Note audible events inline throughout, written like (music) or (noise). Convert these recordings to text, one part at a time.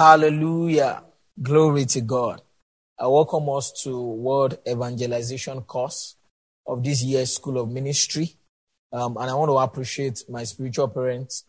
Hallelujah. Glory to God. I welcome us to World Evangelization course of this year's School of Ministry. Um, and I want to appreciate my spiritual parents,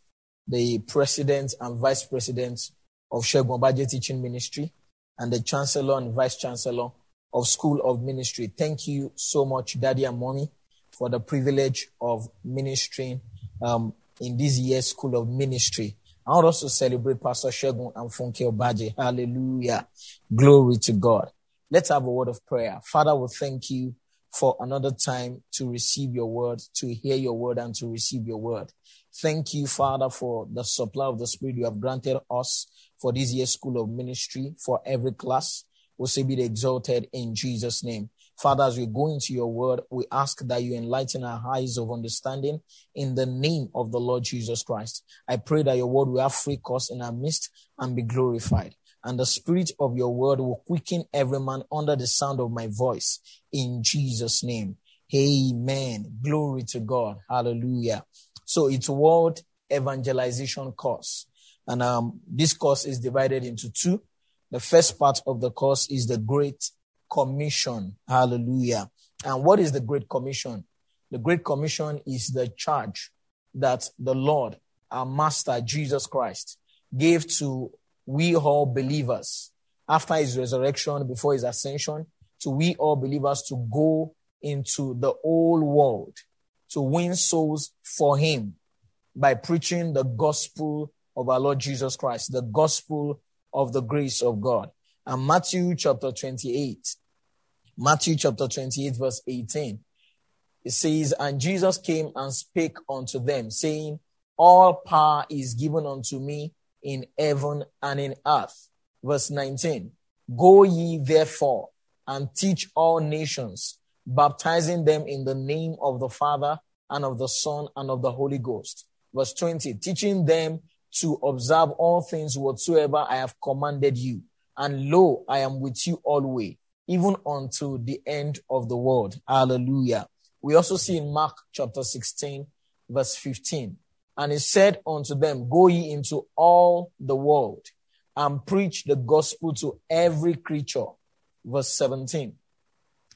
the president and vice president of Segun Obaje Teaching Ministry, and the chancellor and vice chancellor of School of Ministry. Thank you so much, Daddy and Mommy, for the privilege of ministering um, in this year's School of Ministry. I want us to celebrate Pastor Segun and Funke Obaje. Hallelujah. Glory to God. Let's have a word of prayer. Father, we thank you for another time to receive your word, to hear your word, and to receive your word. Thank you, Father, for the supply of the Spirit you have granted us for this year's school of ministry, for every class. Will say be exalted in Jesus' name. Father, as we go into your word, we ask that you enlighten our eyes of understanding in the name of the Lord Jesus Christ. I pray that your word will have free course in our midst and be glorified. And the spirit of your word will quicken every man under the sound of my voice in Jesus' name. Amen. Glory to God. Hallelujah. So it's world evangelization course. And um, this course is divided into two. The first part of the course is the Great Commission. Hallelujah. And what is the Great Commission? The Great Commission is the charge that the Lord, our Master Jesus Christ, gave to we all believers after his resurrection, before his ascension, to we all believers to go into the whole world to win souls for him by preaching the gospel of our Lord Jesus Christ, the gospel of the grace of God. And Matthew chapter 28, Matthew chapter 28, verse 18. It says, And Jesus came and spake unto them, saying, All power is given unto me in heaven and in earth. Verse 19. Go ye therefore and teach all nations, baptizing them in the name of the Father and of the Son and of the Holy Ghost. Verse 20. Teaching them to observe all things whatsoever I have commanded you. And lo, I am with you always even unto the end of the world. Hallelujah. We also see in Mark chapter 16, verse 15. And he said unto them, Go ye into all the world and preach the gospel to every creature. Verse 17.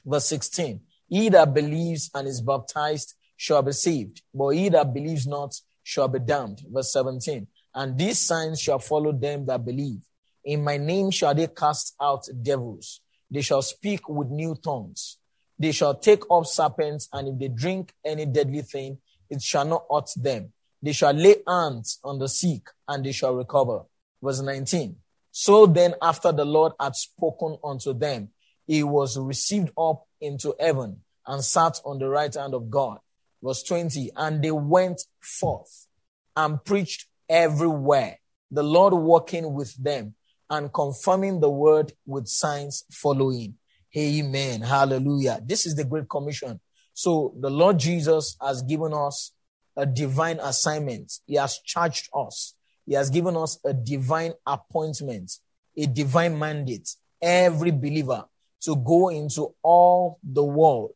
Verse 16. He that believes and is baptized shall be saved, but he that believes not shall be damned. Verse 17. And these signs shall follow them that believe. In my name shall they cast out devils. They shall speak with new tongues. They shall take up serpents, and if they drink any deadly thing, it shall not hurt them. They shall lay hands on the sick, and they shall recover. Verse 19. So then, after the Lord had spoken unto them, he was received up into heaven and sat on the right hand of God. Verse 20. And they went forth and preached everywhere, the Lord walking with them and confirming the word with signs following. Amen. Hallelujah. This is the Great Commission. So the Lord Jesus has given us a divine assignment. He has charged us. He has given us a divine appointment, a divine mandate. Every believer to go into all the world.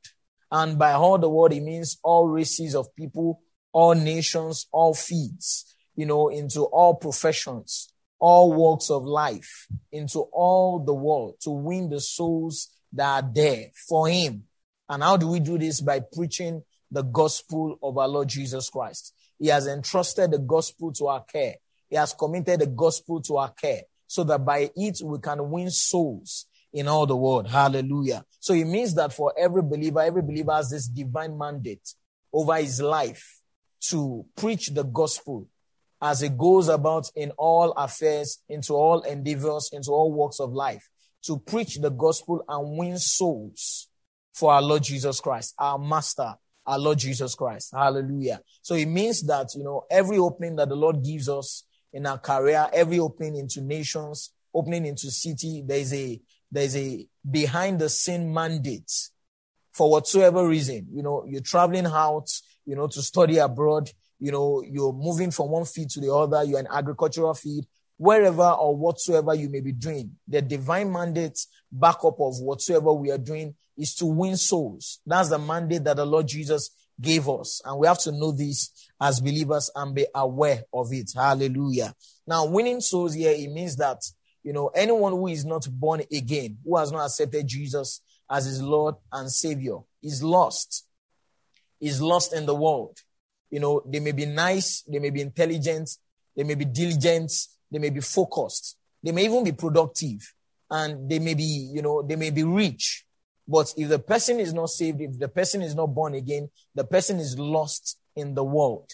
And by all the world, it means all races of people, all nations, all feeds, you know, into all professions, all walks of life into all the world to win the souls that are there for him. And how do we do this? By preaching the gospel of our Lord Jesus Christ. He has entrusted the gospel to our care. He has committed the gospel to our care so that by it we can win souls in all the world. Hallelujah. So it means that for every believer, every believer has this divine mandate over his life to preach the gospel as it goes about in all affairs, into all endeavors, into all walks of life, to preach the gospel and win souls for our Lord Jesus Christ, our Master, our Lord Jesus Christ. Hallelujah. So it means that, you know, every opening that the Lord gives us in our career, every opening into nations, opening into city, there's a, there's a behind the scene mandate for whatsoever reason. You know, you're traveling out, you know, to study abroad you know, you're moving from one field to the other, you're an agricultural field, wherever or whatsoever you may be doing, the divine mandate backup of whatsoever we are doing is to win souls. That's the mandate that the Lord Jesus gave us. And we have to know this as believers and be aware of it. Hallelujah. Now, winning souls here, it means that, you know, anyone who is not born again, who has not accepted Jesus as his Lord and Savior, is lost. Is lost in the world. You know, they may be nice, they may be intelligent, they may be diligent, they may be focused, they may even be productive, and they may be, you know, they may be rich. But if the person is not saved, if the person is not born again, the person is lost in the world.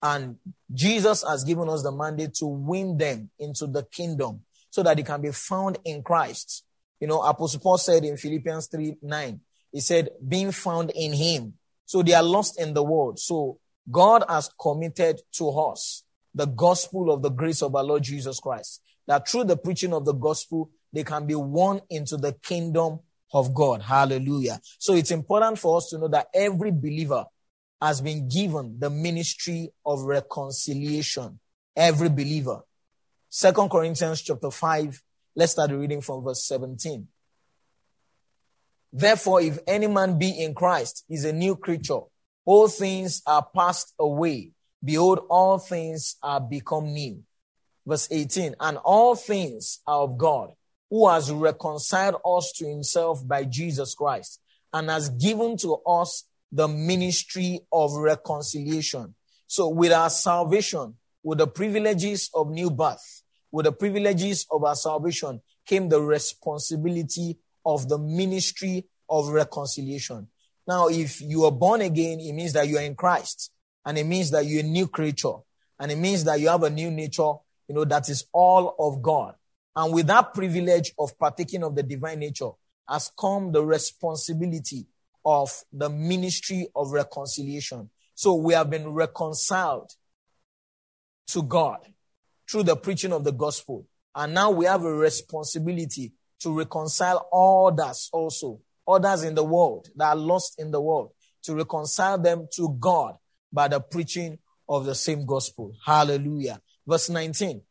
And Jesus has given us the mandate to win them into the kingdom so that they can be found in Christ. You know, Apostle Paul said in Philippians 3 9, he said, being found in him. So they are lost in the world. So God has committed to us the gospel of the grace of our Lord Jesus Christ. That through the preaching of the gospel, they can be won into the kingdom of God. Hallelujah. So it's important for us to know that every believer has been given the ministry of reconciliation. Every believer. Second Corinthians chapter 5. Let's start reading from verse 17. Therefore, if any man be in Christ, is a new creature. All things are passed away. Behold, all things are become new. Verse 18. And all things are of God, who has reconciled us to himself by Jesus Christ and has given to us the ministry of reconciliation. So with our salvation, with the privileges of new birth, with the privileges of our salvation came the responsibility of the ministry of reconciliation. Now, if you are born again, it means that you are in Christ and it means that you're a new creature and it means that you have a new nature, you know, that is all of God. And with that privilege of partaking of the divine nature has come the responsibility of the ministry of reconciliation. So we have been reconciled to God through the preaching of the gospel. And now we have a responsibility to reconcile others also, others in the world that are lost in the world, to reconcile them to God by the preaching of the same gospel. Hallelujah. Verse 19.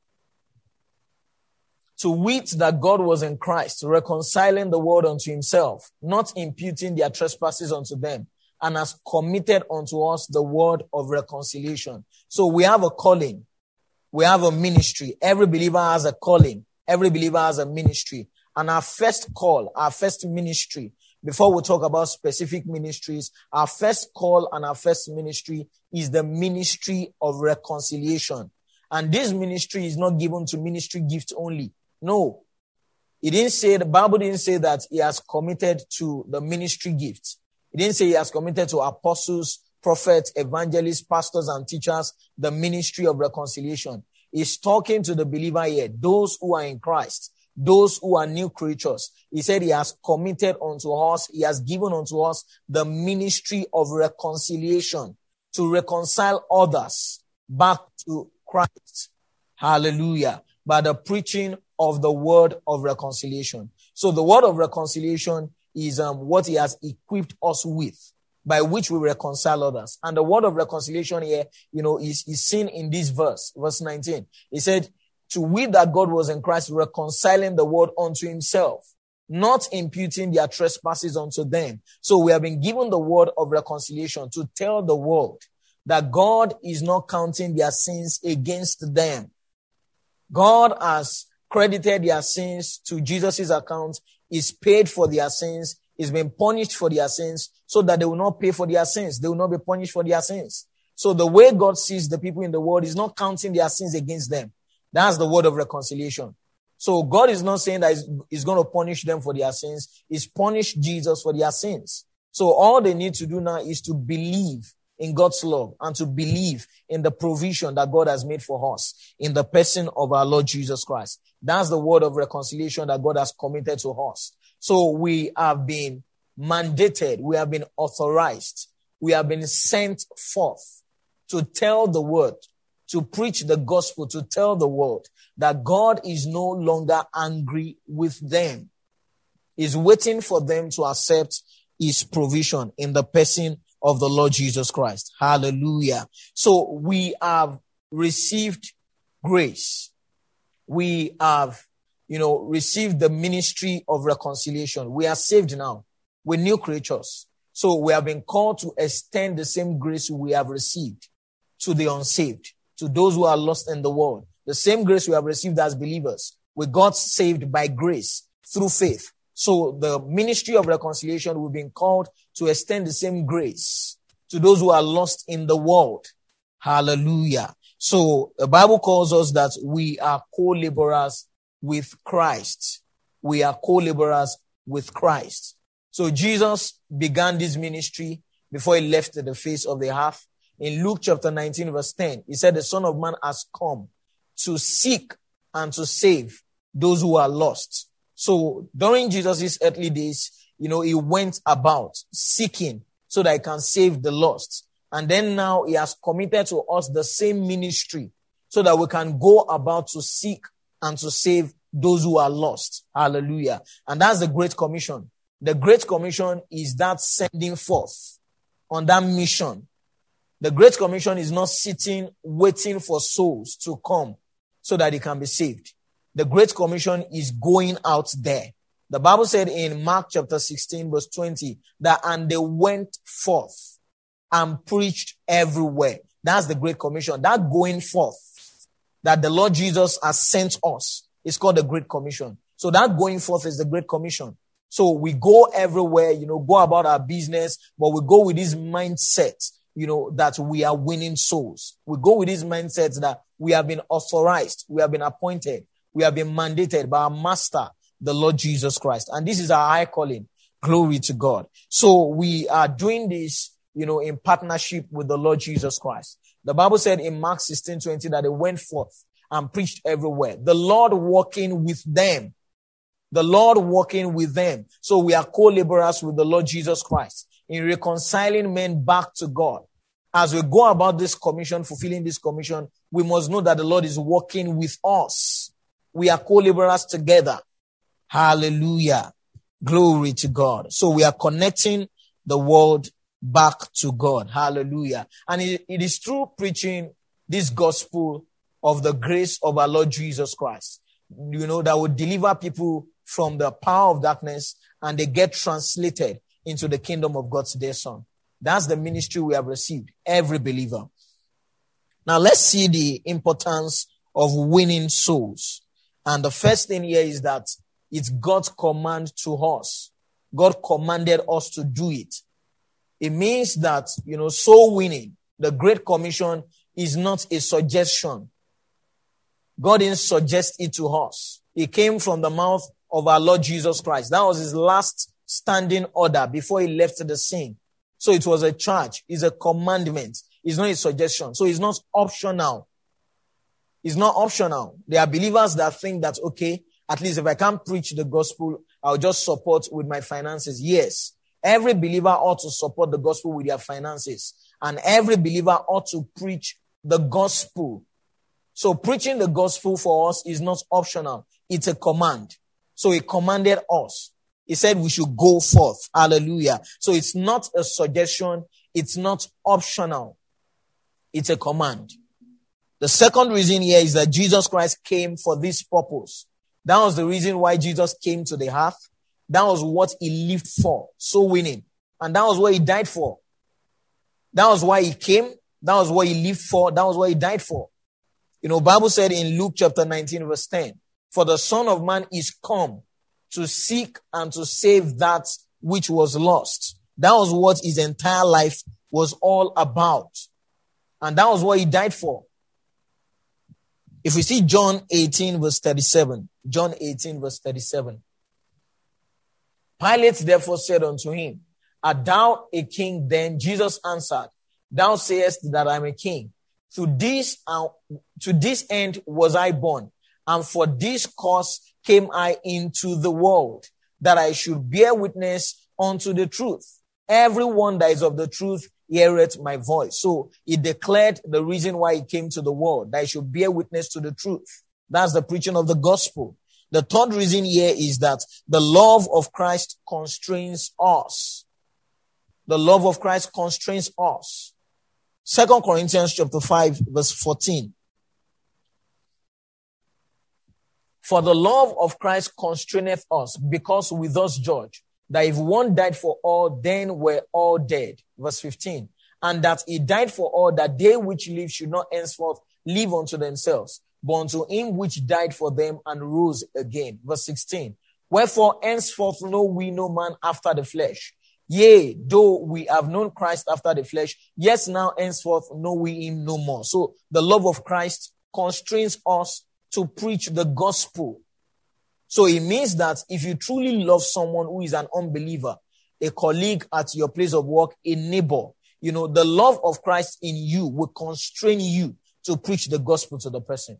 To wit that God was in Christ, reconciling the world unto himself, not imputing their trespasses unto them, and has committed unto us the word of reconciliation. So we have a calling we have a ministry. Every believer has a calling. Every believer has a ministry. And our first call, our first ministry, before we talk about specific ministries, our first call and our first ministry is the ministry of reconciliation. And this ministry is not given to ministry gifts only. No. He didn't say, the Bible didn't say that he has committed to the ministry gift. He didn't say he has committed to apostles, prophets, evangelists, pastors, and teachers the ministry of reconciliation. He's talking to the believer here, those who are in Christ, those who are new creatures. He said he has committed unto us, he has given unto us the ministry of reconciliation to reconcile others back to Christ. Hallelujah. By the preaching of the word of reconciliation. So the word of reconciliation is um, what he has equipped us with by which we reconcile others. And the word of reconciliation here, you know, is, is seen in this verse, verse 19. He said, to we that God was in Christ reconciling the world unto himself, not imputing their trespasses unto them. So we have been given the word of reconciliation to tell the world that God is not counting their sins against them. God has credited their sins to Jesus' account, is paid for their sins, is being punished for their sins so that they will not pay for their sins. They will not be punished for their sins. So the way God sees the people in the world is not counting their sins against them. That's the word of reconciliation. So God is not saying that he's, he's going to punish them for their sins. He's punished Jesus for their sins. So all they need to do now is to believe in God's love and to believe in the provision that God has made for us in the person of our Lord Jesus Christ. That's the word of reconciliation that God has committed to us. So we have been mandated, we have been authorized, we have been sent forth to tell the word, to preach the gospel, to tell the world that God is no longer angry with them. He's waiting for them to accept his provision in the person of the Lord Jesus Christ. Hallelujah. So we have received grace. We have you know, received the ministry of reconciliation. We are saved now. We're new creatures. So we have been called to extend the same grace we have received to the unsaved, to those who are lost in the world. The same grace we have received as believers. We got saved by grace through faith. So the ministry of reconciliation, we've been called to extend the same grace to those who are lost in the world. Hallelujah. So the Bible calls us that we are co-laborers with Christ. We are co-laborers with Christ. So Jesus began this ministry before he left the face of the earth. In Luke chapter 19 verse 10, he said, the son of man has come to seek and to save those who are lost. So during Jesus' earthly days, you know, he went about seeking so that he can save the lost. And then now he has committed to us the same ministry so that we can go about to seek and to save those who are lost. Hallelujah. And that's the Great Commission. The Great Commission is that sending forth on that mission. The Great Commission is not sitting waiting for souls to come so that they can be saved. The Great Commission is going out there. The Bible said in Mark chapter 16 verse 20 that and they went forth and preached everywhere. That's the Great Commission. That going forth that the Lord Jesus has sent us is called the Great Commission. So that going forth is the Great Commission. So we go everywhere, you know, go about our business, but we go with this mindset, you know, that we are winning souls. We go with this mindset that we have been authorized, we have been appointed, we have been mandated by our master, the Lord Jesus Christ. And this is our high calling. Glory to God. So we are doing this, you know, in partnership with the Lord Jesus Christ. The Bible said in Mark 16, 20 that they went forth and preached everywhere. The Lord walking with them the Lord working with them. So we are co-laborers with the Lord Jesus Christ in reconciling men back to God. As we go about this commission, fulfilling this commission, we must know that the Lord is working with us. We are co-laborers together. Hallelujah. Glory to God. So we are connecting the world back to God. Hallelujah. And it, it is through preaching this gospel of the grace of our Lord Jesus Christ, you know, that will deliver people from the power of darkness and they get translated into the kingdom of God's dear son. That's the ministry we have received, every believer. Now let's see the importance of winning souls. And the first thing here is that it's God's command to us. God commanded us to do it. It means that, you know, soul winning, the Great Commission is not a suggestion. God didn't suggest it to us. It came from the mouth of our Lord Jesus Christ. That was his last standing order before he left the scene. So it was a charge. It's a commandment. It's not a suggestion. So it's not optional. It's not optional. There are believers that think that, okay, at least if I can't preach the gospel, I'll just support with my finances. Yes. Every believer ought to support the gospel with their finances. And every believer ought to preach the gospel. So preaching the gospel for us is not optional. It's a command. So he commanded us. He said we should go forth. Hallelujah. So it's not a suggestion. It's not optional. It's a command. The second reason here is that Jesus Christ came for this purpose. That was the reason why Jesus came to the earth. That was what he lived for. So winning. And that was what he died for. That was why he came. That was what he lived for. That was what he died for. You know, Bible said in Luke chapter 19 verse 10, for the Son of Man is come to seek and to save that which was lost. That was what his entire life was all about. And that was what he died for. If we see John 18 verse 37, John 18 verse 37. Pilate therefore said unto him, Art thou a king then? Jesus answered, Thou sayest that I'm a king. To this, uh, to this end was I born, and for this cause came I into the world, that I should bear witness unto the truth. Everyone that is of the truth heareth my voice. So he declared the reason why he came to the world, that I should bear witness to the truth. That's the preaching of the gospel. The third reason here is that the love of Christ constrains us. The love of Christ constrains us. Second Corinthians chapter 5 verse 14. For the love of Christ constraineth us, because we thus judge that if one died for all, then we're all dead. Verse 15. And that he died for all, that they which live should not henceforth live unto themselves, but unto him which died for them and rose again. Verse 16. Wherefore henceforth know we no man after the flesh. Yea, though we have known Christ after the flesh, yes, now henceforth know we him no more. So the love of Christ constrains us to preach the gospel. So it means that if you truly love someone who is an unbeliever, a colleague at your place of work, a neighbor, you know, the love of Christ in you will constrain you to preach the gospel to the person.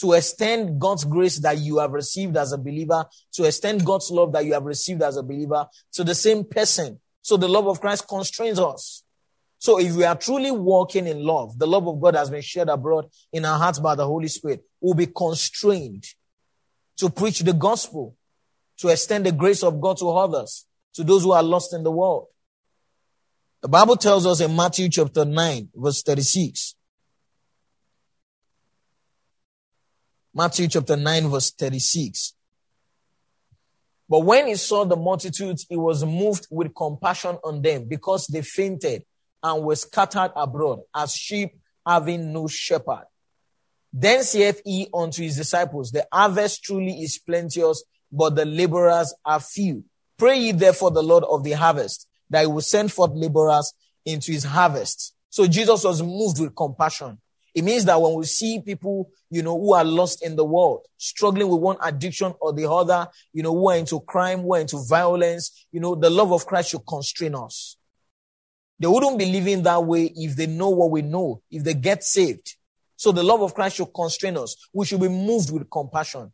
To extend God's grace that you have received as a believer, to extend God's love that you have received as a believer to the same person. So the love of Christ constrains us. So if we are truly walking in love, the love of God has been shared abroad in our hearts by the Holy Spirit, we'll be constrained to preach the gospel, to extend the grace of God to others, to those who are lost in the world. The Bible tells us in Matthew chapter 9, verse 36. Matthew chapter 9, verse 36. But when he saw the multitudes, he was moved with compassion on them because they fainted and were scattered abroad as sheep having no shepherd. Then saith he unto his disciples, The harvest truly is plenteous, but the laborers are few. Pray ye therefore the Lord of the harvest that he will send forth laborers into his harvest. So Jesus was moved with compassion. It means that when we see people, you know, who are lost in the world, struggling with one addiction or the other, you know, who are into crime, who are into violence, you know, the love of Christ should constrain us. They wouldn't be living that way if they know what we know, if they get saved. So the love of Christ should constrain us. We should be moved with compassion.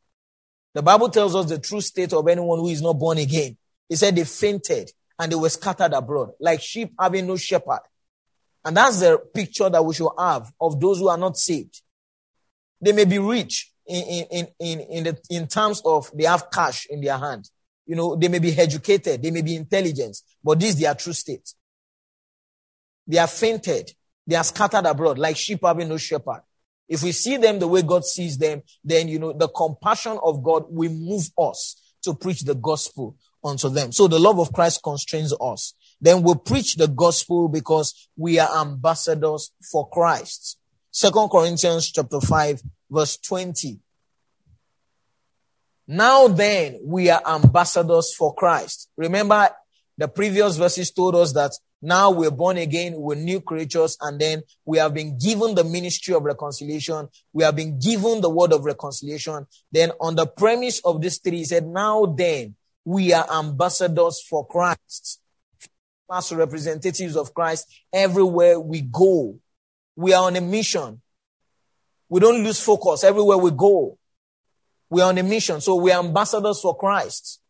The Bible tells us the true state of anyone who is not born again. He said they fainted and they were scattered abroad, like sheep having no shepherd. And that's the picture that we should have of those who are not saved. They may be rich in, in, in, in, the, in terms of they have cash in their hand. You know, they may be educated, they may be intelligent, but this is their true state. They are fainted, they are scattered abroad, like sheep having no shepherd. If we see them the way God sees them, then, you know, the compassion of God will move us to preach the gospel unto them. So the love of Christ constrains us. Then we preach the gospel because we are ambassadors for Christ. Second Corinthians chapter 5 verse 20. Now then, we are ambassadors for Christ. Remember, the previous verses told us that now we're born again, we're new creatures, and then we have been given the ministry of reconciliation. We have been given the word of reconciliation. Then on the premise of this three, he said, now then, we are ambassadors for Christ. As representatives of Christ everywhere we go. We are on a mission. We don't lose focus everywhere we go. We are on a mission. So we are ambassadors for Christ.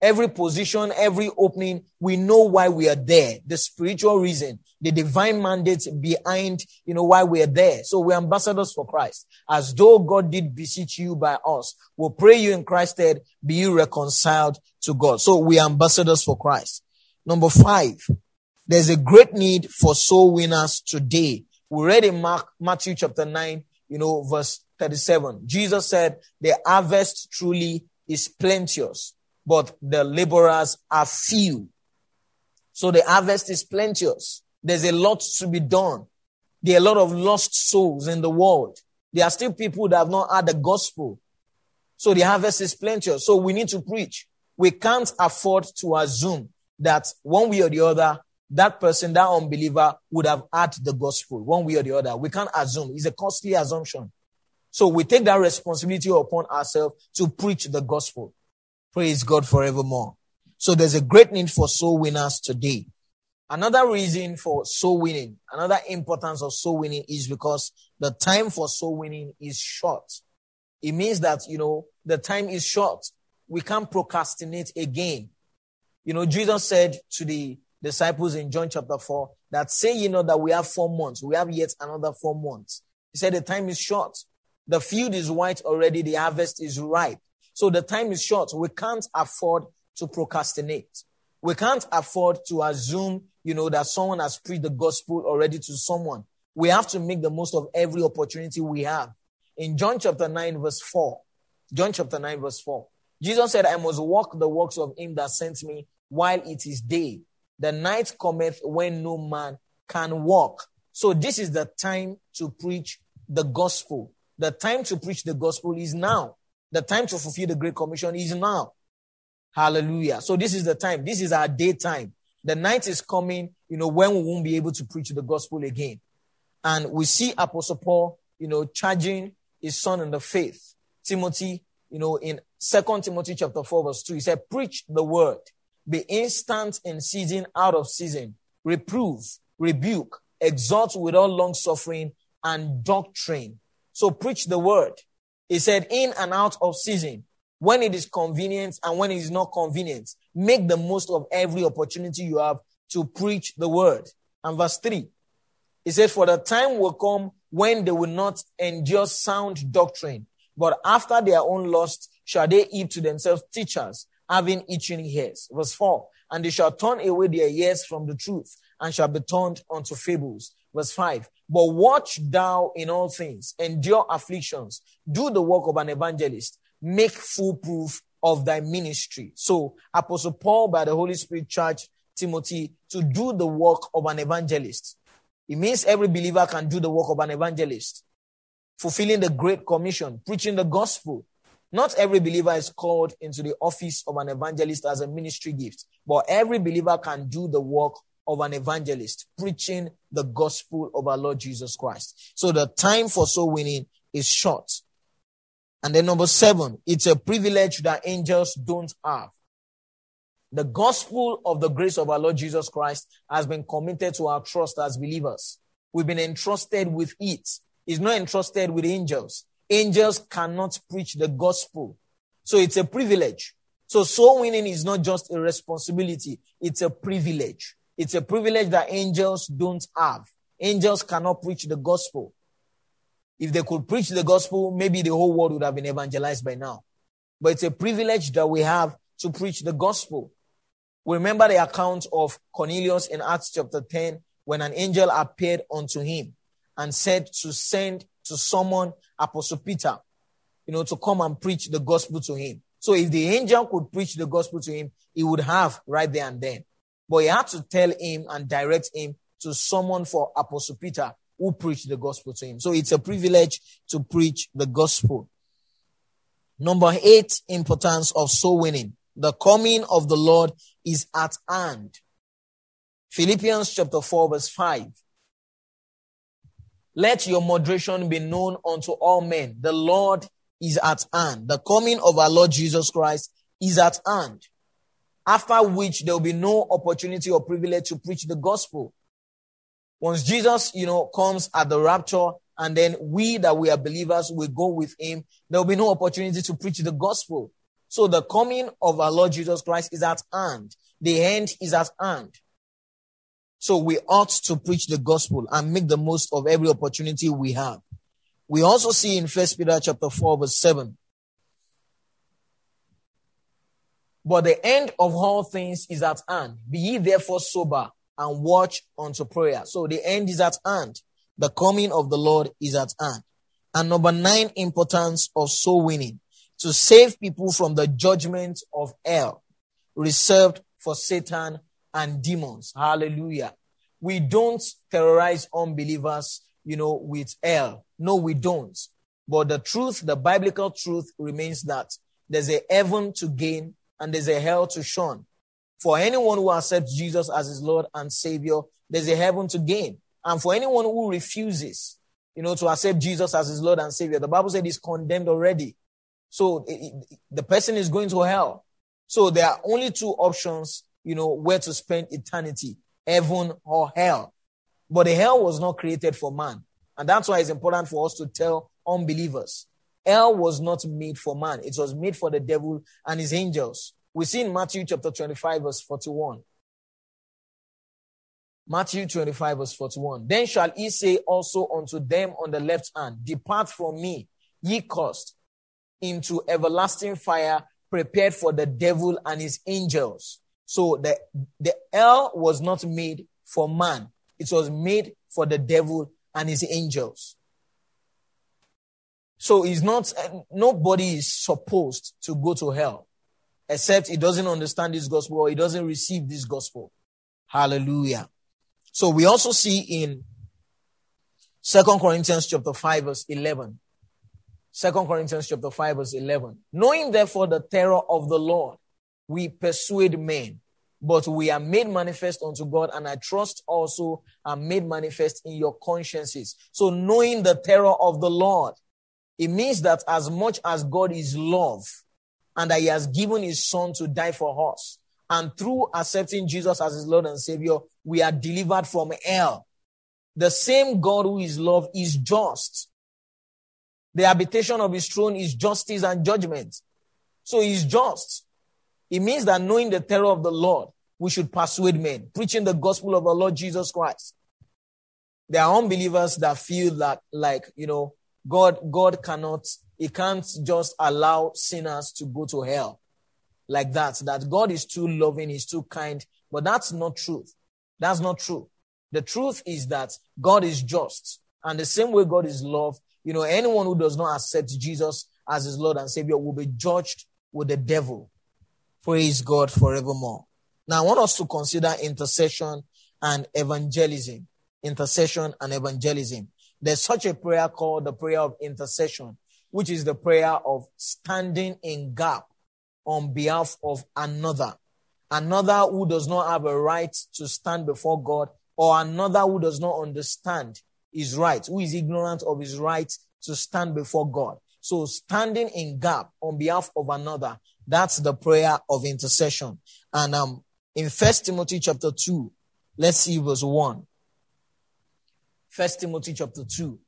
Every position, every opening, we know why we are there. The spiritual reason, the divine mandate behind, you know, why we are there. So we're ambassadors for Christ. As though God did beseech you by us. We'll pray you in Christ's stead, be you reconciled to God. So we are ambassadors for Christ. Number five, there's a great need for soul winners today. We read in Mark, Matthew chapter 9, you know, verse 37. Jesus said, the harvest truly is plenteous but the laborers are few. So the harvest is plenteous. There's a lot to be done. There are a lot of lost souls in the world. There are still people that have not had the gospel. So the harvest is plenteous. So we need to preach. We can't afford to assume that one way or the other, that person, that unbeliever would have had the gospel one way or the other. We can't assume. It's a costly assumption. So we take that responsibility upon ourselves to preach the gospel. Praise God forevermore. So there's a great need for soul winners today. Another reason for soul winning, another importance of soul winning is because the time for soul winning is short. It means that, you know, the time is short. We can't procrastinate again. You know, Jesus said to the disciples in John chapter 4 that say, you know, that we have four months. We have yet another four months. He said the time is short. The field is white already. The harvest is ripe. So the time is short. We can't afford to procrastinate. We can't afford to assume, you know, that someone has preached the gospel already to someone. We have to make the most of every opportunity we have. In John chapter 9, verse 4, John chapter 9, verse 4, Jesus said, I must walk the works of him that sent me while it is day. The night cometh when no man can walk. So this is the time to preach the gospel. The time to preach the gospel is now. The time to fulfill the Great Commission is now. Hallelujah. So this is the time. This is our daytime. The night is coming, you know, when we won't be able to preach the gospel again. And we see Apostle Paul, you know, charging his son in the faith, Timothy, you know, in Second Timothy chapter 4, verse 2, he said, Preach the word, be instant in season, out of season, reprove, rebuke, exhort with all long suffering and doctrine. So preach the word. He said, in and out of season, when it is convenient and when it is not convenient, make the most of every opportunity you have to preach the word. And verse 3, he said, For the time will come when they will not endure sound doctrine, but after their own lust shall they heap to themselves teachers, having itching ears. Verse 4, And they shall turn away their ears from the truth, and shall be turned unto fables. Verse 5, But watch thou in all things, endure afflictions, do the work of an evangelist, make full proof of thy ministry. So Apostle Paul by the Holy Spirit charged Timothy to do the work of an evangelist. It means every believer can do the work of an evangelist, fulfilling the great commission, preaching the gospel. Not every believer is called into the office of an evangelist as a ministry gift, but every believer can do the work of an evangelist, preaching the gospel of our Lord Jesus Christ. So the time for soul winning is short. And then number seven, it's a privilege that angels don't have. The gospel of the grace of our Lord Jesus Christ has been committed to our trust as believers. We've been entrusted with it. It's not entrusted with angels. Angels cannot preach the gospel. So it's a privilege. So soul winning is not just a responsibility. It's a privilege. It's a privilege that angels don't have. Angels cannot preach the gospel. If they could preach the gospel, maybe the whole world would have been evangelized by now. But it's a privilege that we have to preach the gospel. Remember the account of Cornelius in Acts chapter 10 when an angel appeared unto him and said to send to someone Apostle Peter, you know, to come and preach the gospel to him. So if the angel could preach the gospel to him, he would have right there and then. But he had to tell him and direct him to someone for Apostle Peter who preached the gospel to him. So it's a privilege to preach the gospel. Number eight, importance of soul winning. The coming of the Lord is at hand. Philippians chapter 4 verse 5. Let your moderation be known unto all men. The Lord is at hand. The coming of our Lord Jesus Christ is at hand. After which there will be no opportunity or privilege to preach the gospel. Once Jesus, you know, comes at the rapture and then we that we are believers will go with him, there will be no opportunity to preach the gospel. So the coming of our Lord Jesus Christ is at hand. The end is at hand. So we ought to preach the gospel and make the most of every opportunity we have. We also see in First Peter chapter 4 verse 7. But the end of all things is at hand. Be ye therefore sober and watch unto prayer. So the end is at hand. The coming of the Lord is at hand. And number nine, importance of soul winning. To save people from the judgment of hell reserved for Satan and demons. Hallelujah. We don't terrorize unbelievers, you know, with hell. No, we don't. But the truth, the biblical truth remains that there's a heaven to gain and there's a hell to shun. For anyone who accepts Jesus as his Lord and Savior, there's a heaven to gain. And for anyone who refuses, you know, to accept Jesus as his Lord and Savior, the Bible said he's condemned already. So it, it, the person is going to hell. So there are only two options, you know, where to spend eternity, heaven or hell. But the hell was not created for man. And that's why it's important for us to tell unbelievers. Hell was not made for man. It was made for the devil and his angels. We see in Matthew chapter 25, verse 41. Matthew 25, verse 41. Then shall he say also unto them on the left hand, Depart from me, ye cursed, into everlasting fire prepared for the devil and his angels. So the, the hell was not made for man. It was made for the devil and his angels. So he's not, nobody is supposed to go to hell except he doesn't understand this gospel or he doesn't receive this gospel. Hallelujah. So we also see in Second Corinthians chapter 5 verse 11. Second Corinthians chapter 5 verse 11. Knowing therefore the terror of the Lord, we persuade men, but we are made manifest unto God, and I trust also are made manifest in your consciences. So knowing the terror of the Lord, it means that as much as God is love, and that he has given his son to die for us, and through accepting Jesus as his Lord and Savior, we are delivered from hell. The same God who is love is just. The habitation of his throne is justice and judgment. So he's just. It means that knowing the terror of the Lord, we should persuade men, preaching the gospel of our Lord Jesus Christ. There are unbelievers that feel that, like, you know, God, God cannot, He can't just allow sinners to go to hell like that, that God is too loving, He's too kind. But that's not truth. That's not true. The truth is that God is just. And the same way God is love, you know, anyone who does not accept Jesus as his Lord and Savior will be judged with the devil. Praise God forevermore. Now, I want us to consider intercession and evangelism. Intercession and evangelism. There's such a prayer called the prayer of intercession, which is the prayer of standing in gap on behalf of another. Another who does not have a right to stand before God or another who does not understand his right, who is ignorant of his right to stand before God. So standing in gap on behalf of another, that's the prayer of intercession. And um, in First Timothy chapter 2, let's see verse 1. First Timothy chapter 2.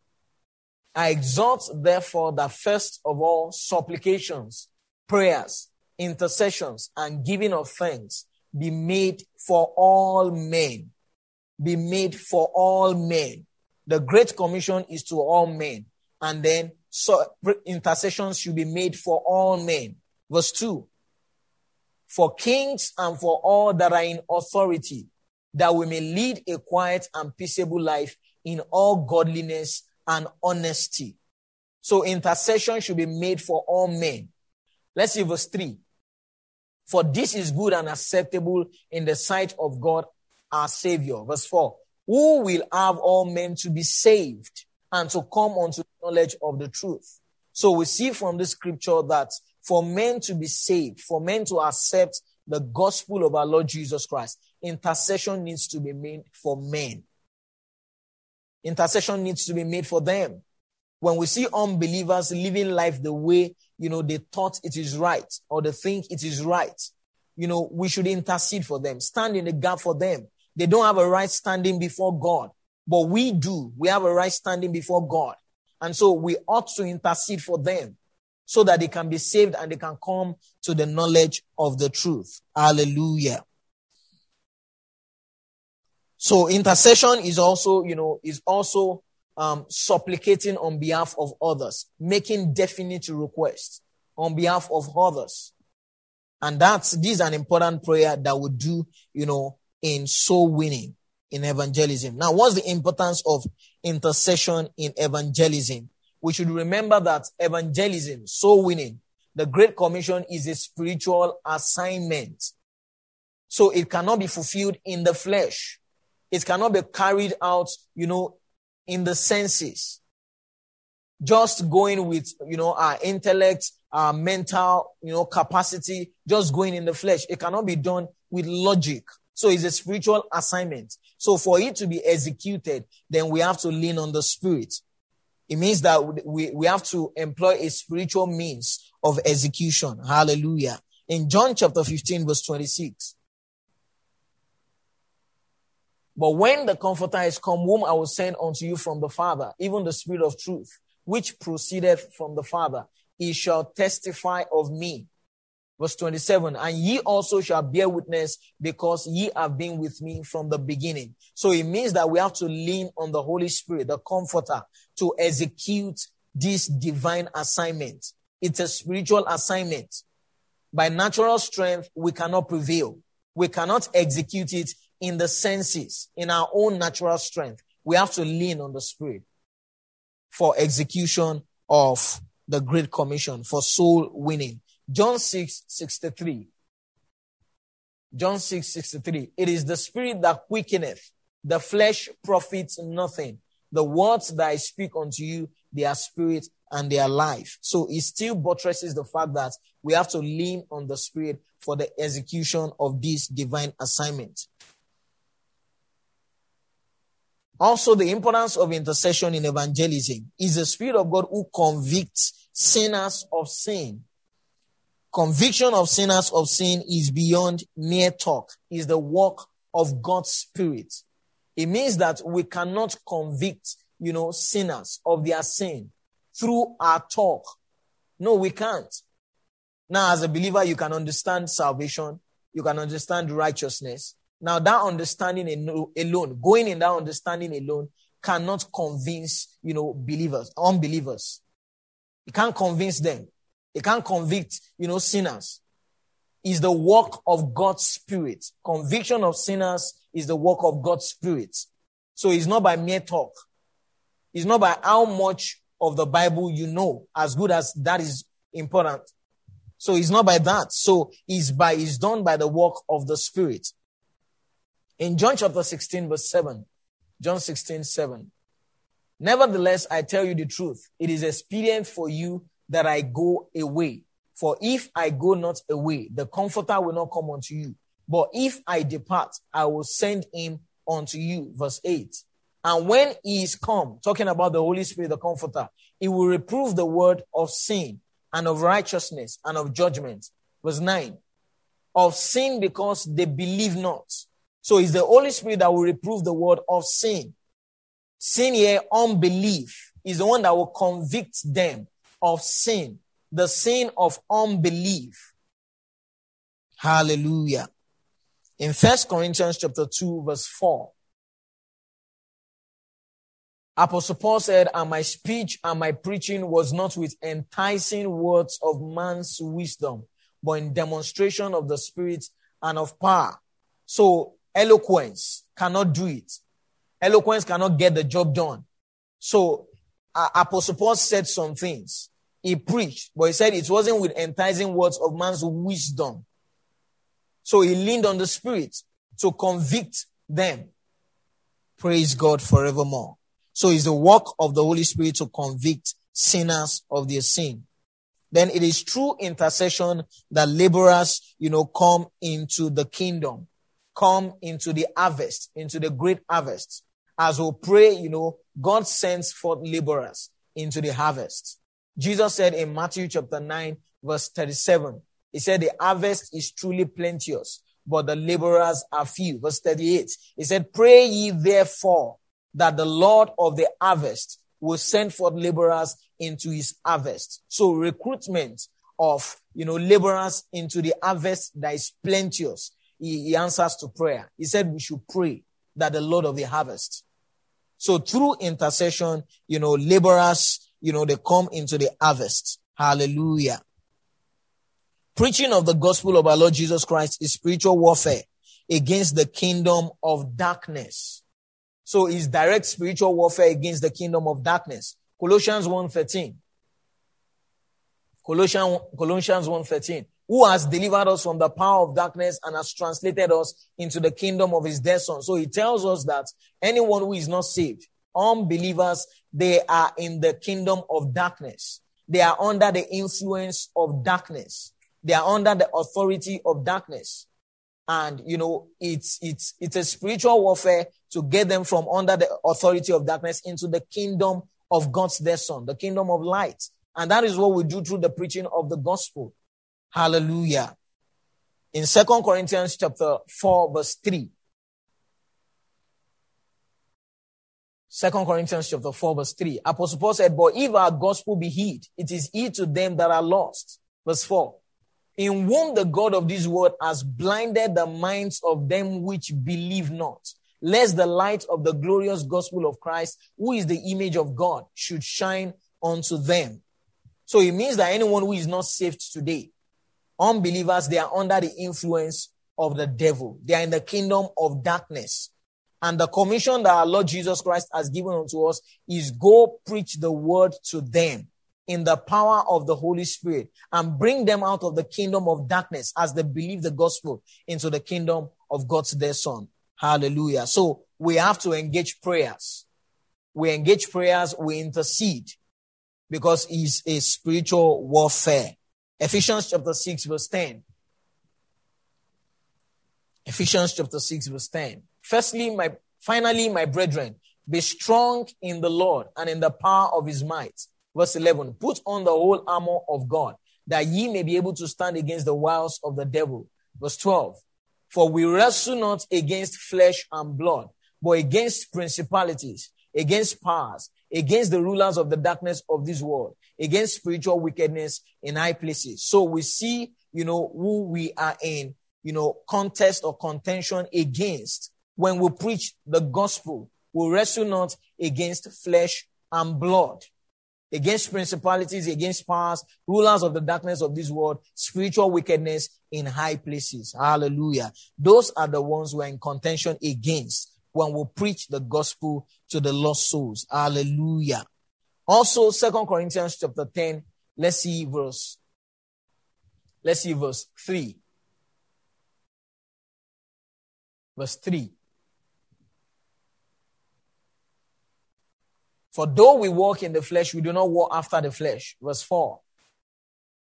I exhort therefore that first of all supplications, prayers, intercessions, and giving of thanks be made for all men. Be made for all men. The Great Commission is to all men. And then so intercessions should be made for all men. Verse 2. For kings and for all that are in authority, that we may lead a quiet and peaceable life in all godliness and honesty. So intercession should be made for all men. Let's see verse 3. For this is good and acceptable in the sight of God our Savior. Verse 4. Who will have all men to be saved and to come unto knowledge of the truth. So we see from the scripture that for men to be saved, for men to accept the gospel of our Lord Jesus Christ, intercession needs to be made for men. Intercession needs to be made for them. When we see unbelievers living life the way, you know, they thought it is right or they think it is right, you know, we should intercede for them, stand in the gap for them. They don't have a right standing before God, but we do. We have a right standing before God. And so we ought to intercede for them so that they can be saved and they can come to the knowledge of the truth. Hallelujah. So intercession is also, you know, is also um, supplicating on behalf of others, making definite requests on behalf of others. And that's, this is an important prayer that we do, you know, in soul winning, in evangelism. Now, what's the importance of intercession in evangelism? We should remember that evangelism, soul winning, the Great Commission is a spiritual assignment. So it cannot be fulfilled in the flesh. It cannot be carried out, you know, in the senses. Just going with, you know, our intellect, our mental, you know, capacity, just going in the flesh. It cannot be done with logic. So it's a spiritual assignment. So for it to be executed, then we have to lean on the spirit. It means that we, we have to employ a spiritual means of execution. Hallelujah. In John chapter 15 verse 26, but when the Comforter is come, whom I will send unto you from the Father, even the Spirit of truth, which proceedeth from the Father, he shall testify of me. Verse 27, and ye also shall bear witness because ye have been with me from the beginning. So it means that we have to lean on the Holy Spirit, the Comforter, to execute this divine assignment. It's a spiritual assignment. By natural strength, we cannot prevail. We cannot execute it in the senses, in our own natural strength. We have to lean on the Spirit for execution of the Great Commission, for soul winning. John 6, 63. John 6, 63. It is the Spirit that quickeneth. The flesh profits nothing. The words that I speak unto you, they are spirit and their life. So it still buttresses the fact that we have to lean on the Spirit for the execution of this divine assignment. Also, the importance of intercession in evangelism is the Spirit of God who convicts sinners of sin. Conviction of sinners of sin is beyond mere talk, is the work of God's Spirit. It means that we cannot convict, you know, sinners of their sin through our talk. No, we can't. Now, as a believer, you can understand salvation. You can understand righteousness. Now, that understanding alone, going in that understanding alone, cannot convince, you know, believers, unbelievers. You can't convince them. You can't convict, you know, sinners. Is the work of God's Spirit. Conviction of sinners is the work of God's Spirit. So it's not by mere talk. It's not by how much of the Bible you know, as good as that is important. So it's not by that. So it's by, it's done by the work of the Spirit. In John chapter 16 verse 7, John 16, 7. Nevertheless, I tell you the truth. It is expedient for you that I go away. For if I go not away, the comforter will not come unto you. But if I depart, I will send him unto you. Verse 8. And when he is come, talking about the Holy Spirit, the comforter, he will reprove the word of sin and of righteousness and of judgment. Verse 9. Of sin because they believe not. So it's the Holy Spirit that will reprove the word of sin. Sin here, unbelief, is the one that will convict them of sin, the sin of unbelief. Hallelujah. In First Corinthians chapter 2 verse 4, Apostle Paul said, and my speech and my preaching was not with enticing words of man's wisdom, but in demonstration of the Spirit and of power. So eloquence cannot do it. Eloquence cannot get the job done. So uh, Apostle Paul said some things. He preached, but he said it wasn't with enticing words of man's wisdom. So he leaned on the Spirit to convict them. Praise God forevermore. So it's the work of the Holy Spirit to convict sinners of their sin. Then it is through intercession that laborers, you know, come into the kingdom, come into the harvest, into the great harvest. As we pray, you know, God sends forth laborers into the harvest. Jesus said in Matthew chapter 9, verse 37, he said, the harvest is truly plenteous, but the laborers are few. Verse 38, he said, pray ye therefore that the Lord of the harvest will send forth laborers into his harvest. So recruitment of, you know, laborers into the harvest that is plenteous. He, he answers to prayer. He said we should pray that the Lord of the harvest. So through intercession, you know, laborers, you know, they come into the harvest. Hallelujah. Preaching of the gospel of our Lord Jesus Christ is spiritual warfare against the kingdom of darkness. So it's direct spiritual warfare against the kingdom of darkness. Colossians 1.13. Colossians, Colossians 1.13. Who has delivered us from the power of darkness and has translated us into the kingdom of his dear son. So he tells us that anyone who is not saved, unbelievers, they are in the kingdom of darkness. They are under the influence of darkness. They are under the authority of darkness. And, you know, it's, it's, it's a spiritual warfare to get them from under the authority of darkness into the kingdom of God's dear son, the kingdom of light. And that is what we do through the preaching of the gospel. Hallelujah. In Second Corinthians chapter 4 verse 3. Second Corinthians chapter 4 verse 3. Apostle Paul said, But if our gospel be hid, it is hid to them that are lost. Verse 4 in whom the God of this world has blinded the minds of them which believe not, lest the light of the glorious gospel of Christ, who is the image of God, should shine unto them. So it means that anyone who is not saved today, unbelievers, they are under the influence of the devil. They are in the kingdom of darkness. And the commission that our Lord Jesus Christ has given unto us is go preach the word to them in the power of the Holy Spirit and bring them out of the kingdom of darkness as they believe the gospel into the kingdom of God's dear son. Hallelujah. So we have to engage prayers. We engage prayers. We intercede. because it's a spiritual warfare. Ephesians chapter 6 verse 10. Ephesians chapter 6 verse 10. Firstly, my, finally, my brethren, be strong in the Lord and in the power of his might. Verse 11. Put on the whole armor of God that ye may be able to stand against the wiles of the devil. Verse 12. For we wrestle not against flesh and blood, but against principalities, against powers, against the rulers of the darkness of this world, against spiritual wickedness in high places. So we see, you know, who we are in, you know, contest or contention against when we preach the gospel. We wrestle not against flesh and blood, against principalities, against powers, rulers of the darkness of this world, spiritual wickedness in high places. Hallelujah. Those are the ones we're in contention against when we preach the gospel to the lost souls. Hallelujah. Also, Second Corinthians chapter 10, let's see verse, let's see verse 3. Verse 3. For though we walk in the flesh, we do not walk after the flesh. Verse 4.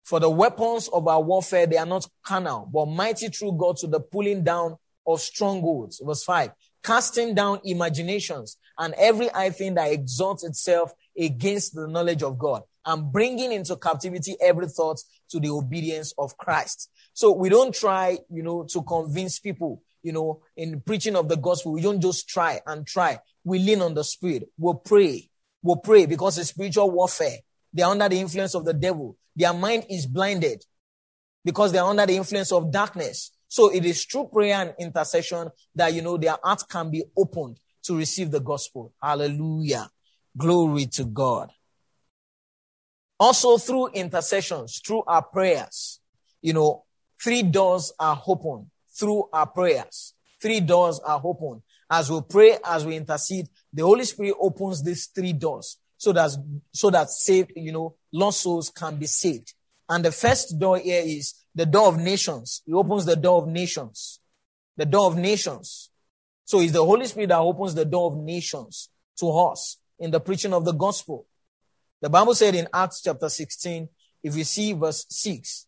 For the weapons of our warfare, they are not carnal, but mighty through God to the pulling down of strongholds. Verse 5. Casting down imaginations and every high thing that exalts itself against the knowledge of God and bringing into captivity every thought to the obedience of Christ. So we don't try, you know, to convince people, you know, in preaching of the gospel. We don't just try and try. We lean on the spirit. We'll pray will pray because it's spiritual warfare. They are under the influence of the devil. Their mind is blinded because they are under the influence of darkness. So it is through prayer and intercession that, you know, their heart can be opened to receive the gospel. Hallelujah. Glory to God. Also through intercessions, through our prayers, you know, three doors are open through our prayers. Three doors are open. As we pray, as we intercede, the Holy Spirit opens these three doors so that, so that saved, you know, lost souls can be saved. And the first door here is the door of nations. He opens the door of nations. The door of nations. So it's the Holy Spirit that opens the door of nations to us in the preaching of the gospel. The Bible said in Acts chapter 16, if you see verse 6,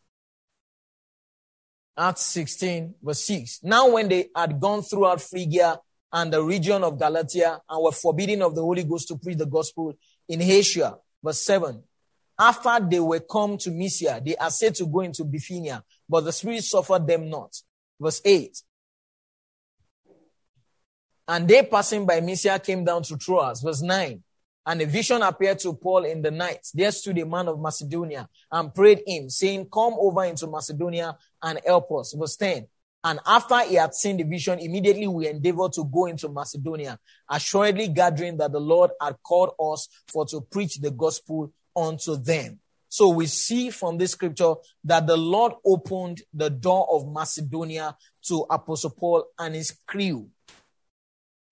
Acts 16, verse 6. Now, when they had gone throughout Phrygia and the region of Galatia and were forbidden of the Holy Ghost to preach the gospel in Asia. Verse 7. After they were come to Mysia, they are said to go into Bithynia, but the Spirit suffered them not. Verse 8. And they passing by Mysia came down to Troas. Verse 9. And a vision appeared to Paul in the night. There stood a man of Macedonia and prayed him, saying, Come over into Macedonia and help us. Verse 10. And after he had seen the vision, immediately we endeavored to go into Macedonia, assuredly gathering that the Lord had called us for to preach the gospel unto them. So we see from this scripture that the Lord opened the door of Macedonia to Apostle Paul and his crew.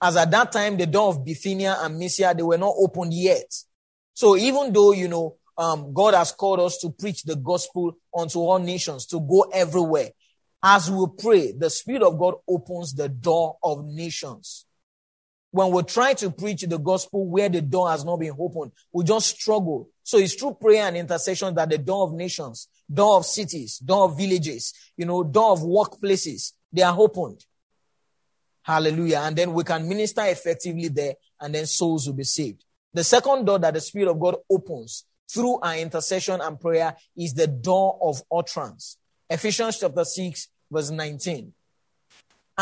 As at that time, the door of Bithynia and Mysia, they were not opened yet. So even though, you know, um, God has called us to preach the gospel unto all nations, to go everywhere. As we pray, the Spirit of God opens the door of nations. When we try to preach the gospel where the door has not been opened, we just struggle. So it's through prayer and intercession that the door of nations, door of cities, door of villages, you know, door of workplaces, they are opened. Hallelujah. And then we can minister effectively there and then souls will be saved. The second door that the Spirit of God opens through our intercession and prayer is the door of utterance. Ephesians chapter 6 verse 19.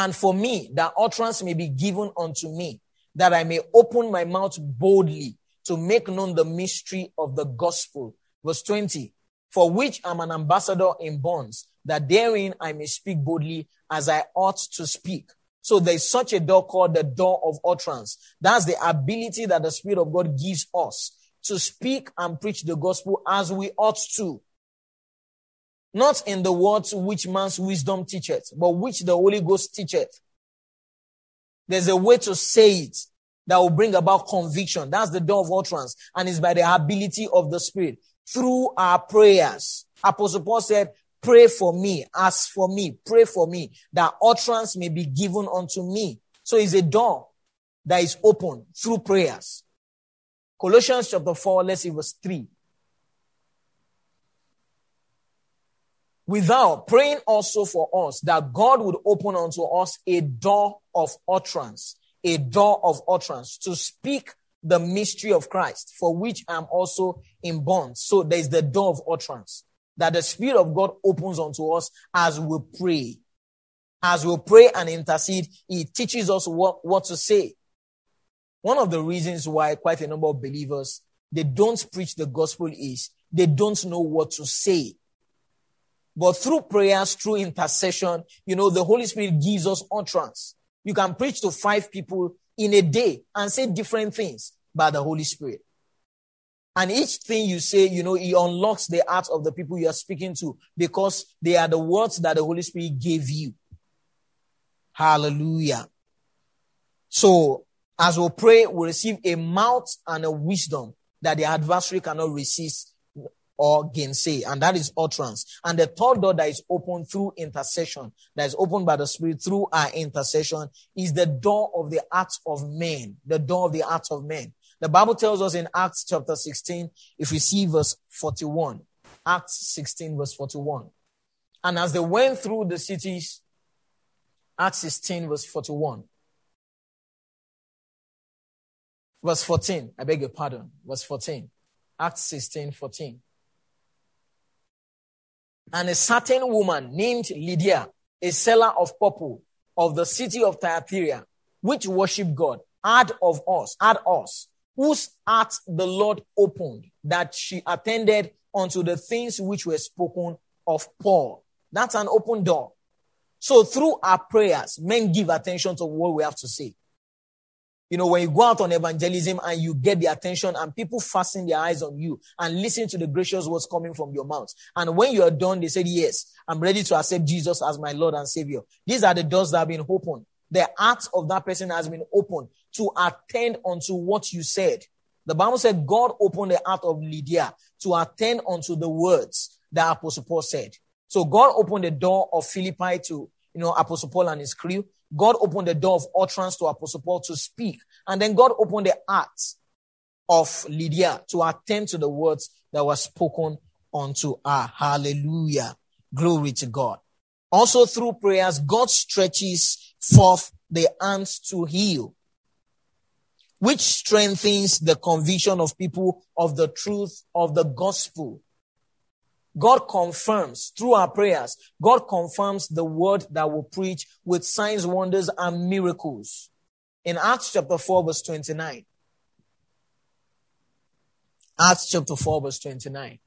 And for me, that utterance may be given unto me, that I may open my mouth boldly to make known the mystery of the gospel. Verse 20. For which I'm an ambassador in bonds, that therein I may speak boldly as I ought to speak. So there's such a door called the door of utterance. That's the ability that the Spirit of God gives us to speak and preach the gospel as we ought to. Not in the words which man's wisdom teacheth, but which the Holy Ghost teacheth. There's a way to say it that will bring about conviction. That's the door of utterance. And it's by the ability of the Spirit through our prayers. Apostle Paul said, pray for me, ask for me, pray for me, that utterance may be given unto me. So it's a door that is open through prayers. Colossians chapter 4, let's see verse 3. Without praying also for us that God would open unto us a door of utterance, a door of utterance to speak the mystery of Christ, for which I am also in bonds. So there's the door of utterance that the Spirit of God opens unto us as we pray. As we pray and intercede, He teaches us what, what to say. One of the reasons why quite a number of believers, they don't preach the gospel is they don't know what to say. But through prayers, through intercession, you know, the Holy Spirit gives us utterance. You can preach to five people in a day and say different things by the Holy Spirit. And each thing you say, you know, it unlocks the heart of the people you are speaking to because they are the words that the Holy Spirit gave you. Hallelujah. So as we pray, we receive a mouth and a wisdom that the adversary cannot resist or gainsay, and that is utterance. And the third door that is open through intercession, that is opened by the Spirit through our intercession, is the door of the hearts of men. The door of the hearts of men. The Bible tells us in Acts chapter 16, if we see verse 41, Acts 16 verse 41. And as they went through the cities, Acts 16 verse 41. Verse 14, I beg your pardon. Verse 14. Acts 16, 14. And a certain woman named Lydia, a seller of purple of the city of Thyatira, which worship God, had of us, had us, whose heart the Lord opened, that she attended unto the things which were spoken of Paul. That's an open door. So through our prayers, men give attention to what we have to say. You know, when you go out on evangelism and you get the attention and people fasten their eyes on you and listen to the gracious words coming from your mouth. And when you are done, they said, yes, I'm ready to accept Jesus as my Lord and Savior. These are the doors that have been opened. The heart of that person has been opened to attend unto what you said. The Bible said God opened the heart of Lydia to attend unto the words that Apostle Paul said. So God opened the door of Philippi to, you know, Apostle Paul and his crew. God opened the door of utterance to Apostle Paul to speak. And then God opened the heart of Lydia to attend to the words that were spoken unto her. Hallelujah. Glory to God. Also through prayers, God stretches forth the hands to heal, which strengthens the conviction of people of the truth of the gospel. God confirms through our prayers, God confirms the word that we preach with signs, wonders, and miracles. In Acts chapter 4, verse 29. Acts chapter 4, verse 29.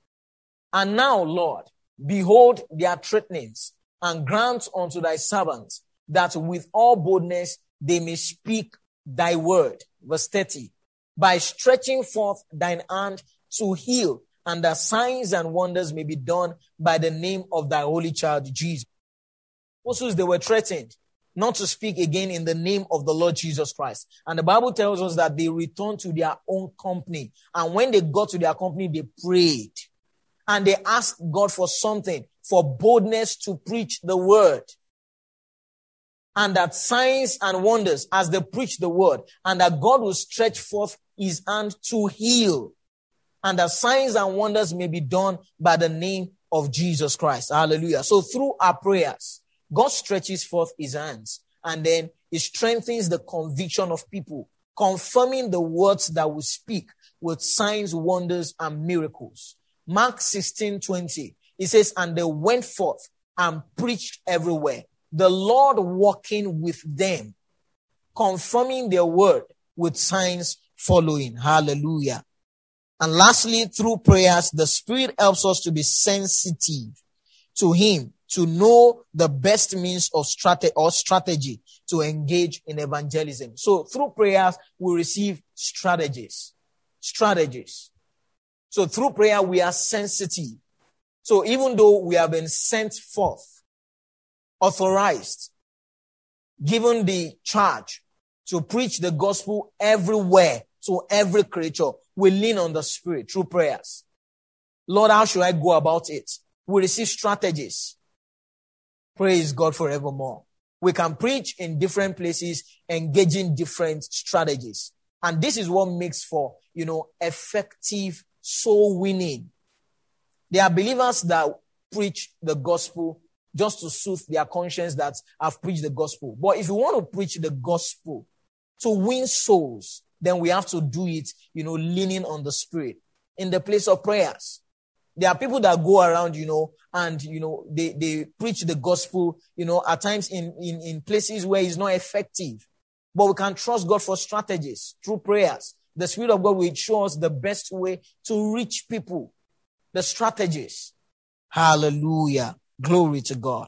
And now, Lord, behold their threatenings, and grant unto thy servants that with all boldness they may speak thy word. Verse 30. By stretching forth thine hand to heal and that signs and wonders may be done by the name of thy holy child Jesus. Also, they were threatened not to speak again in the name of the Lord Jesus Christ. And the Bible tells us that they returned to their own company. And when they got to their company, they prayed and they asked God for something, for boldness to preach the word. And that signs and wonders as they preach the word and that God will stretch forth his hand to heal and that signs and wonders may be done by the name of Jesus Christ. Hallelujah. So through our prayers, God stretches forth his hands and then he strengthens the conviction of people, confirming the words that we speak with signs, wonders, and miracles. Mark 16, 20. He says, and they went forth and preached everywhere. The Lord walking with them, confirming their word with signs following. Hallelujah. And lastly, through prayers, the Spirit helps us to be sensitive to Him, to know the best means of strategy or strategy to engage in evangelism. So through prayers, we receive strategies. Strategies. So through prayer, we are sensitive. So even though we have been sent forth, authorized, given the charge to preach the gospel everywhere to every creature, we lean on the Spirit through prayers. Lord, how should I go about it? We receive strategies. Praise God forevermore. We can preach in different places, engaging different strategies. And this is what makes for, you know, effective soul winning. There are believers that preach the gospel just to soothe their conscience that I've preached the gospel. But if you want to preach the gospel to win souls, then we have to do it, you know, leaning on the spirit in the place of prayers. There are people that go around, you know, and, you know, they, they preach the gospel, you know, at times in, in, in places where it's not effective. But we can trust God for strategies through prayers. The Spirit of God will show us the best way to reach people, the strategies. Hallelujah. Glory to God.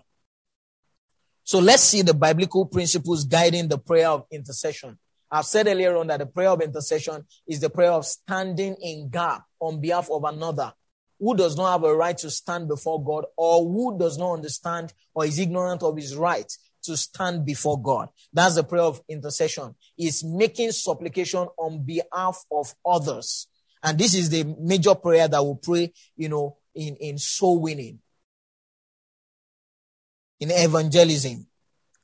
So let's see the biblical principles guiding the prayer of intercession. I've said earlier on that the prayer of intercession is the prayer of standing in gap on behalf of another who does not have a right to stand before God or who does not understand or is ignorant of his right to stand before God. That's the prayer of intercession. Is making supplication on behalf of others. And this is the major prayer that we pray, you know, in, in soul winning, in evangelism,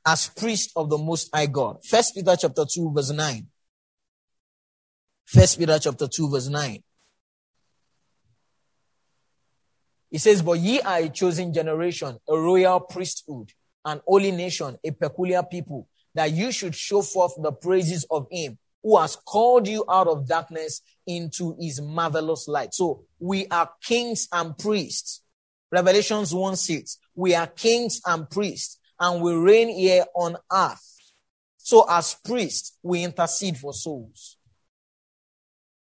as priest of the most high God. First Peter chapter 2 verse 9. First Peter chapter 2 verse 9. He says, But ye are a chosen generation, a royal priesthood, an holy nation, a peculiar people, that you should show forth the praises of him who has called you out of darkness into his marvelous light. So we are kings and priests. Revelations 1 6. We are kings and priests and we reign here on earth. So as priests, we intercede for souls.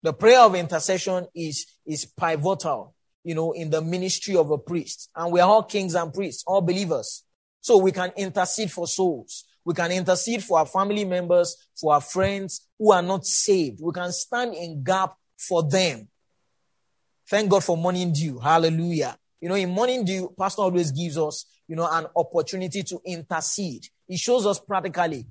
The prayer of intercession is, is pivotal you know, in the ministry of a priest. And we are all kings and priests, all believers. So we can intercede for souls. We can intercede for our family members, for our friends who are not saved. We can stand in gap for them. Thank God for morning dew. Hallelujah. You know, in morning dew, pastor always gives us, you know, an opportunity to intercede. He shows us practically.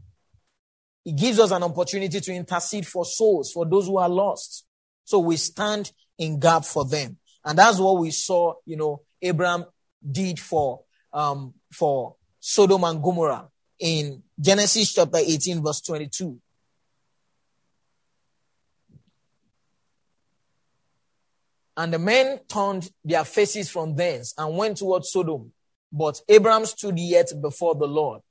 He gives us an opportunity to intercede for souls, for those who are lost. So we stand in gap for them. And that's what we saw, you know, Abraham did for, um, for Sodom and Gomorrah in Genesis chapter 18 verse 22. And the men turned their faces from thence and went towards Sodom. But Abraham stood yet before the Lord.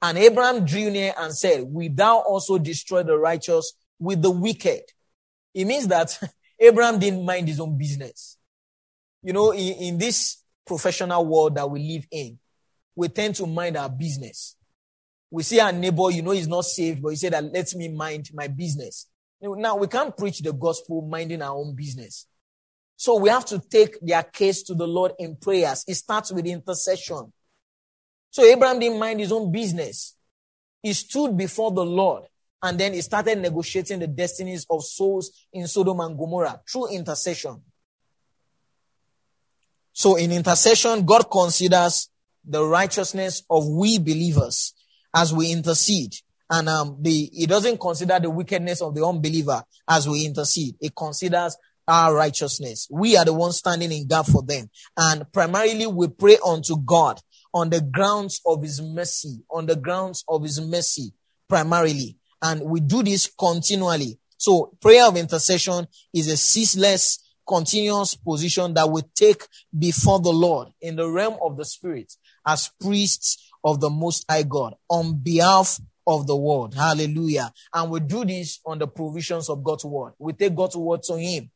And Abraham drew near and said, Will thou also destroy the righteous with the wicked? It means that (laughs) Abraham didn't mind his own business you know, in, in this professional world that we live in, we tend to mind our business. We see our neighbor, you know, he's not saved, but he said that let me mind my business. Now we can't preach the gospel minding our own business. So we have to take their case to the Lord in prayers. It starts with intercession. So Abraham didn't mind his own business. He stood before the Lord and then he started negotiating the destinies of souls in Sodom and Gomorrah through intercession. So in intercession, God considers the righteousness of we believers as we intercede. And um, the, it doesn't consider the wickedness of the unbeliever as we intercede. He considers our righteousness. We are the ones standing in gap for them. And primarily we pray unto God on the grounds of his mercy, on the grounds of his mercy, primarily. And we do this continually. So prayer of intercession is a ceaseless continuous position that we take before the Lord in the realm of the Spirit as priests of the Most High God on behalf of the world. Hallelujah. And we do this on the provisions of God's word. We take God's word to Him.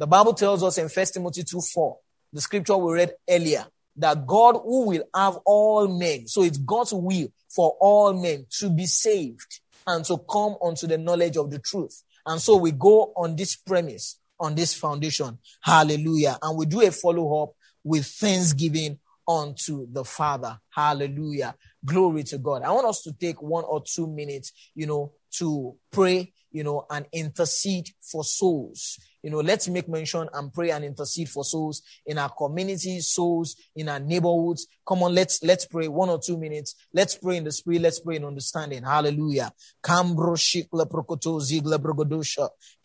The Bible tells us in 1 Timothy 2 4, the scripture we read earlier, that God who will have all men, so it's God's will for all men to be saved and to come unto the knowledge of the truth. And so we go on this premise on this foundation. Hallelujah. And we do a follow up with thanksgiving unto the Father. Hallelujah. Glory to God. I want us to take one or two minutes, you know, to pray, you know, and intercede for souls. You know, let's make mention and pray and intercede for souls in our communities, souls in our neighborhoods. Come on, let's let's pray one or two minutes. Let's pray in the spirit. Let's pray in understanding. Hallelujah. Cambro shikla prokoto.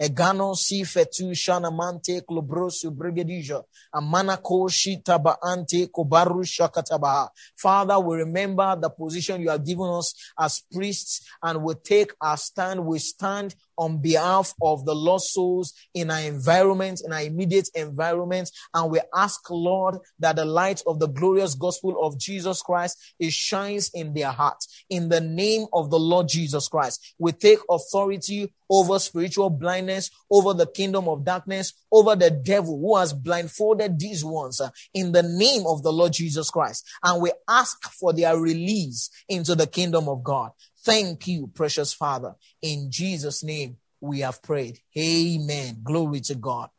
Egano si fetu shana mante klobrosu brigadija. Amana ko shitaba ante kobaru shakatabaha. Father, we remember the position you have given us as priests and we take our stand. We stand on behalf of the lost souls in our environment, in our immediate environment. And we ask, Lord, that the light of the glorious gospel of Jesus Christ is shines in their hearts. In the name of the Lord Jesus Christ, we take authority over spiritual blindness, over the kingdom of darkness, over the devil who has blindfolded these ones uh, in the name of the Lord Jesus Christ. And we ask for their release into the kingdom of God. Thank you, precious Father. In Jesus' name, we have prayed. Amen. Glory to God.